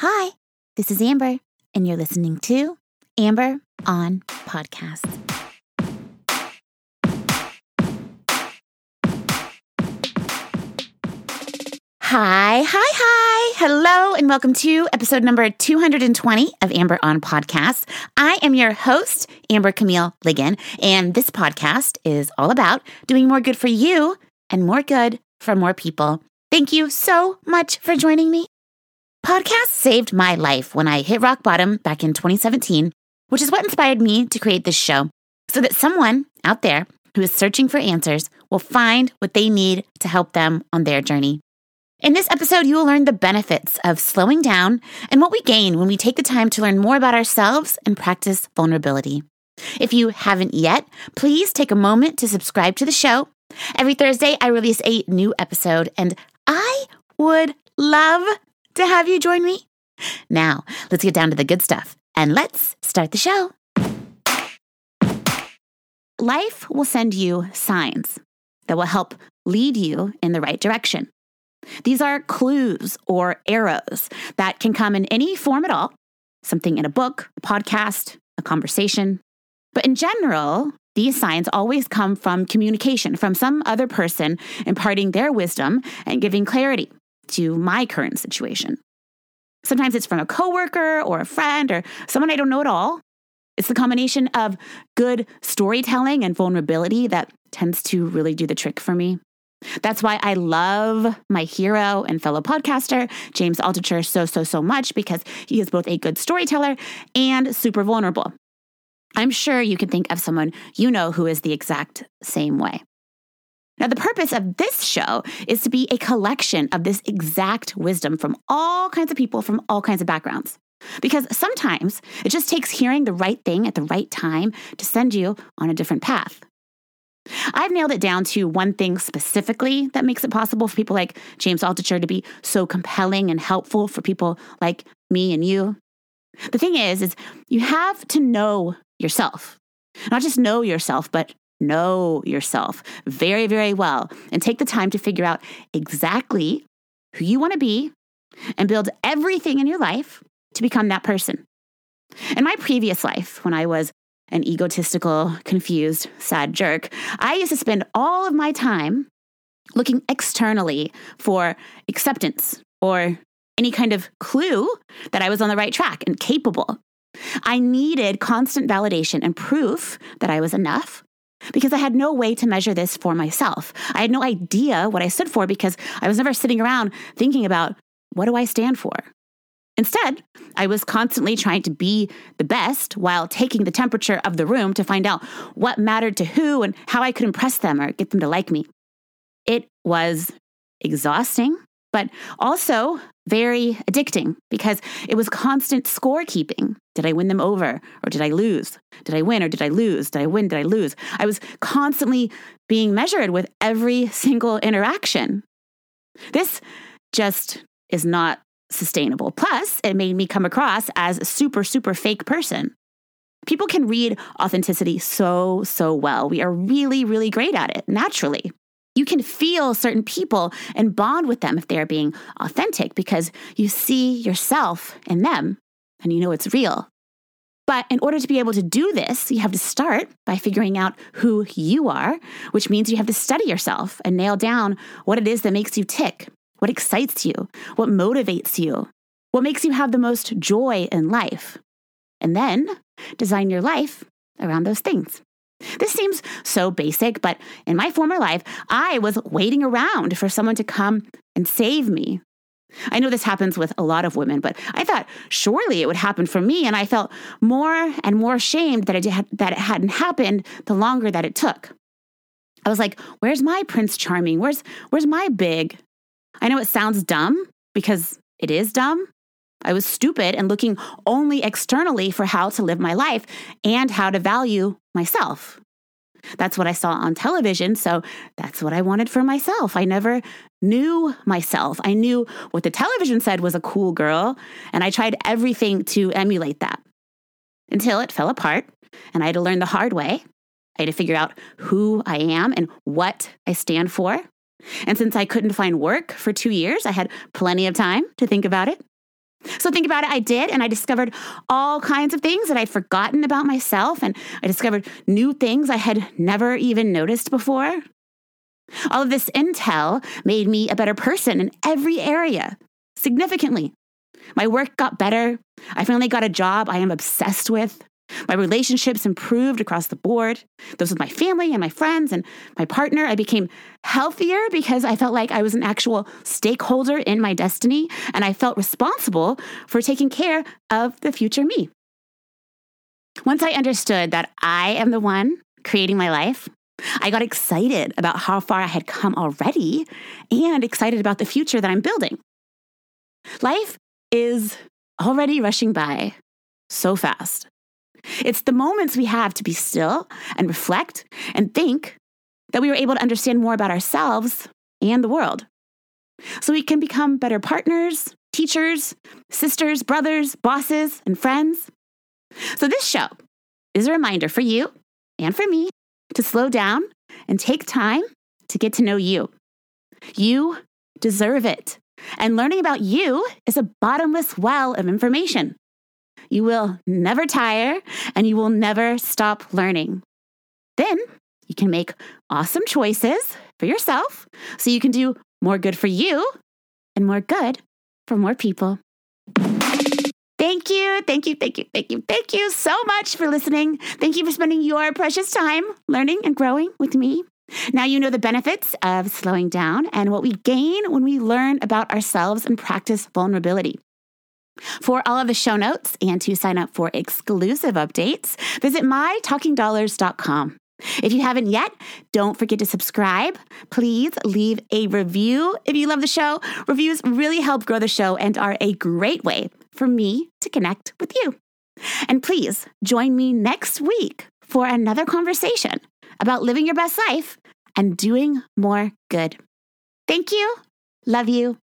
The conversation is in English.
Hi, this is Amber, and you're listening to Amber on Podcast. Hi, hi, hi. Hello, and welcome to episode number 220 of Amber on Podcast. I am your host, Amber Camille Ligon, and this podcast is all about doing more good for you and more good for more people. Thank you so much for joining me. Podcasts saved my life when I hit rock bottom back in 2017, which is what inspired me to create this show so that someone out there who is searching for answers will find what they need to help them on their journey. In this episode, you will learn the benefits of slowing down and what we gain when we take the time to learn more about ourselves and practice vulnerability. If you haven't yet, please take a moment to subscribe to the show. Every Thursday, I release a new episode, and I would love to have you join me. Now, let's get down to the good stuff and let's start the show. Life will send you signs that will help lead you in the right direction. These are clues or arrows that can come in any form at all something in a book, a podcast, a conversation. But in general, these signs always come from communication, from some other person imparting their wisdom and giving clarity to my current situation. Sometimes it's from a coworker or a friend or someone I don't know at all. It's the combination of good storytelling and vulnerability that tends to really do the trick for me. That's why I love my hero and fellow podcaster, James Altucher, so, so, so much because he is both a good storyteller and super vulnerable. I'm sure you can think of someone you know who is the exact same way. Now, the purpose of this show is to be a collection of this exact wisdom from all kinds of people from all kinds of backgrounds. Because sometimes it just takes hearing the right thing at the right time to send you on a different path. I've nailed it down to one thing specifically that makes it possible for people like James Altucher to be so compelling and helpful for people like me and you. The thing is, is you have to know yourself. Not just know yourself, but know yourself very, very well and take the time to figure out exactly who you want to be and build everything in your life to become that person. In my previous life, when I was an egotistical, confused, sad jerk, I used to spend all of my time looking externally for acceptance or any kind of clue that I was on the right track and capable. I needed constant validation and proof that I was enough because I had no way to measure this for myself. I had no idea what I stood for because I was never sitting around thinking about what do I stand for? Instead, I was constantly trying to be the best while taking the temperature of the room to find out what mattered to who and how I could impress them or get them to like me. It was exhausting, but also very addicting because it was constant scorekeeping. Did I win them over or did I lose? Did I win or did I lose? Did I win? Did I lose? I was constantly being measured with every single interaction. This just is not sustainable. Plus, it made me come across as a super, super fake person. People can read authenticity so, so well. We are really, really great at it naturally. You can feel certain people and bond with them if they are being authentic because you see yourself in them and you know it's real. But in order to be able to do this, you have to start by figuring out who you are, which means you have to study yourself and nail down what it is that makes you tick what excites you? What motivates you? What makes you have the most joy in life? And then design your life around those things. This seems so basic, but in my former life, I was waiting around for someone to come and save me. I know this happens with a lot of women, but I thought surely it would happen for me, and I felt more and more ashamed that it, had, that it hadn't happened the longer that it took. I was like, "Where's my Prince Charming? Where's where's my big I know it sounds dumb because it is dumb. I was stupid and looking only externally for how to live my life and how to value myself. That's what I saw on television, so that's what I wanted for myself. I never knew myself. I knew what the television said was a cool girl, and I tried everything to emulate that until it fell apart and I had to learn the hard way. I had to figure out who I am and what I stand for. And since I couldn't find work for two years, I had plenty of time to think about it. So think about it. I did, and I discovered all kinds of things that I'd forgotten about myself, and I discovered new things I had never even noticed before. All of this intel made me a better person in every area, significantly. My work got better. I finally got a job I am obsessed with. My relationships improved across the board, those with my family and my friends and my partner. I became healthier because I felt like I was an actual stakeholder in my destiny and I felt responsible for taking care of the future me. Once I understood that I am the one creating my life, I got excited about how far I had come already and excited about the future that I'm building. Life is already rushing by so fast. It's the moments we have to be still and reflect and think that we are able to understand more about ourselves and the world. So we can become better partners, teachers, sisters, brothers, bosses, and friends. So this show is a reminder for you and for me to slow down and take time to get to know you. You deserve it. And learning about you is a bottomless well of information. You will never tire and you will never stop learning. Then you can make awesome choices for yourself so you can do more good for you and more good for more people. Thank you, thank you, thank you, thank you, thank you so much for listening. Thank you for spending your precious time learning and growing with me. Now you know the benefits of slowing down and what we gain when we learn about ourselves and practice vulnerability. For all of the show notes and to sign up for exclusive updates, visit mytalkingdollars.com. If you haven't yet, don't forget to subscribe. Please leave a review if you love the show. Reviews really help grow the show and are a great way for me to connect with you. And please join me next week for another conversation about living your best life and doing more good. Thank you. Love you.